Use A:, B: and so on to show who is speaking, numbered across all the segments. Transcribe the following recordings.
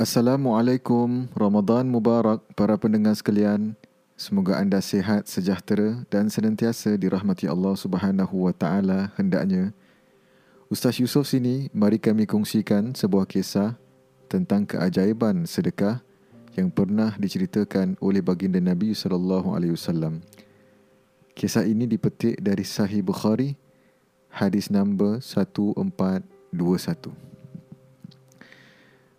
A: Assalamualaikum, Ramadan Mubarak para pendengar sekalian. Semoga anda sihat, sejahtera dan senantiasa dirahmati Allah Subhanahu wa taala hendaknya. Ustaz Yusof sini, mari kami kongsikan sebuah kisah tentang keajaiban sedekah yang pernah diceritakan oleh baginda Nabi sallallahu alaihi wasallam. Kisah ini dipetik dari Sahih Bukhari, hadis nombor 1421.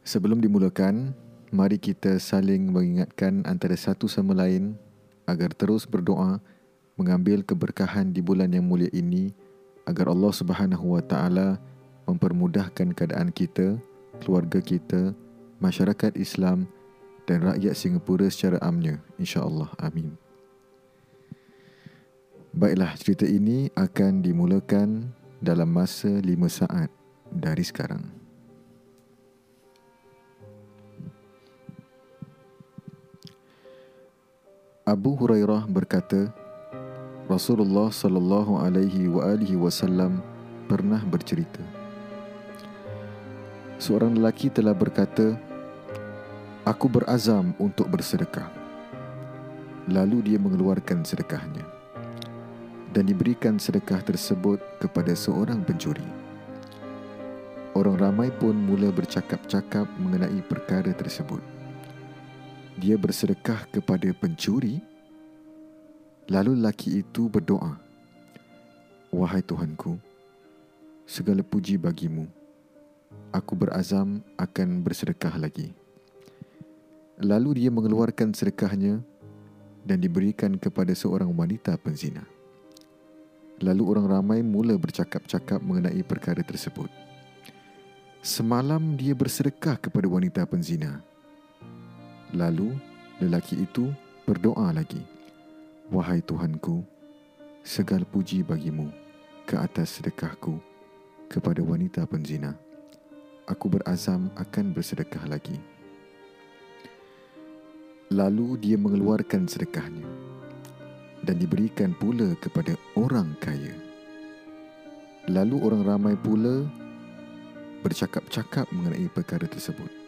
A: Sebelum dimulakan, mari kita saling mengingatkan antara satu sama lain agar terus berdoa mengambil keberkahan di bulan yang mulia ini agar Allah Subhanahu wa taala mempermudahkan keadaan kita, keluarga kita, masyarakat Islam dan rakyat Singapura secara amnya insya-Allah. Amin. Baiklah, cerita ini akan dimulakan dalam masa lima saat dari sekarang. Abu Hurairah berkata, Rasulullah sallallahu alaihi wa alihi wasallam pernah bercerita. Seorang lelaki telah berkata, Aku berazam untuk bersedekah. Lalu dia mengeluarkan sedekahnya dan diberikan sedekah tersebut kepada seorang pencuri. Orang ramai pun mula bercakap-cakap mengenai perkara tersebut dia bersedekah kepada pencuri lalu lelaki itu berdoa wahai tuhanku segala puji bagimu. Aku berazam akan bersedekah lagi. Lalu dia mengeluarkan sedekahnya dan diberikan kepada seorang wanita penzina. Lalu orang ramai mula bercakap-cakap mengenai perkara tersebut. Semalam dia bersedekah kepada wanita penzina Lalu lelaki itu berdoa lagi. Wahai Tuhanku, segala puji bagimu ke atas sedekahku kepada wanita penzina. Aku berazam akan bersedekah lagi. Lalu dia mengeluarkan sedekahnya dan diberikan pula kepada orang kaya. Lalu orang ramai pula bercakap-cakap mengenai perkara tersebut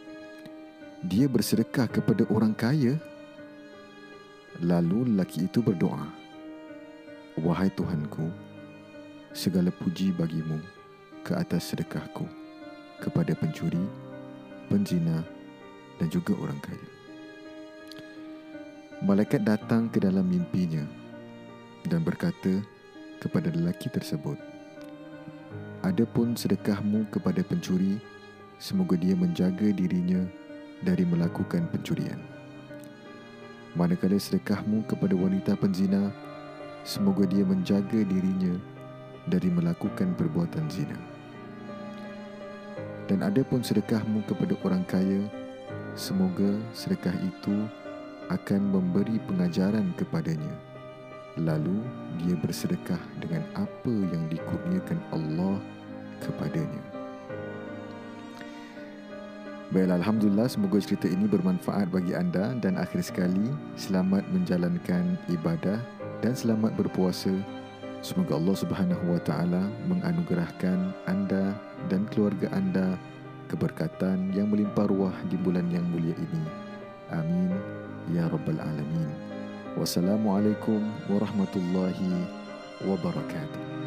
A: dia bersedekah kepada orang kaya. Lalu lelaki itu berdoa, Wahai Tuhanku, segala puji bagimu ke atas sedekahku kepada pencuri, penzina dan juga orang kaya. Malaikat datang ke dalam mimpinya dan berkata kepada lelaki tersebut, Adapun sedekahmu kepada pencuri, semoga dia menjaga dirinya dari melakukan pencurian. Manakala sedekahmu kepada wanita penzina, semoga dia menjaga dirinya dari melakukan perbuatan zina. Dan ada pun sedekahmu kepada orang kaya, semoga sedekah itu akan memberi pengajaran kepadanya. Lalu dia bersedekah dengan apa yang dikurniakan Allah kepadanya. Baiklah, Alhamdulillah semoga cerita ini bermanfaat bagi anda dan akhir sekali selamat menjalankan ibadah dan selamat berpuasa. Semoga Allah Subhanahu Wa Taala menganugerahkan anda dan keluarga anda keberkatan yang melimpah ruah di bulan yang mulia ini. Amin ya rabbal alamin. Wassalamualaikum warahmatullahi wabarakatuh.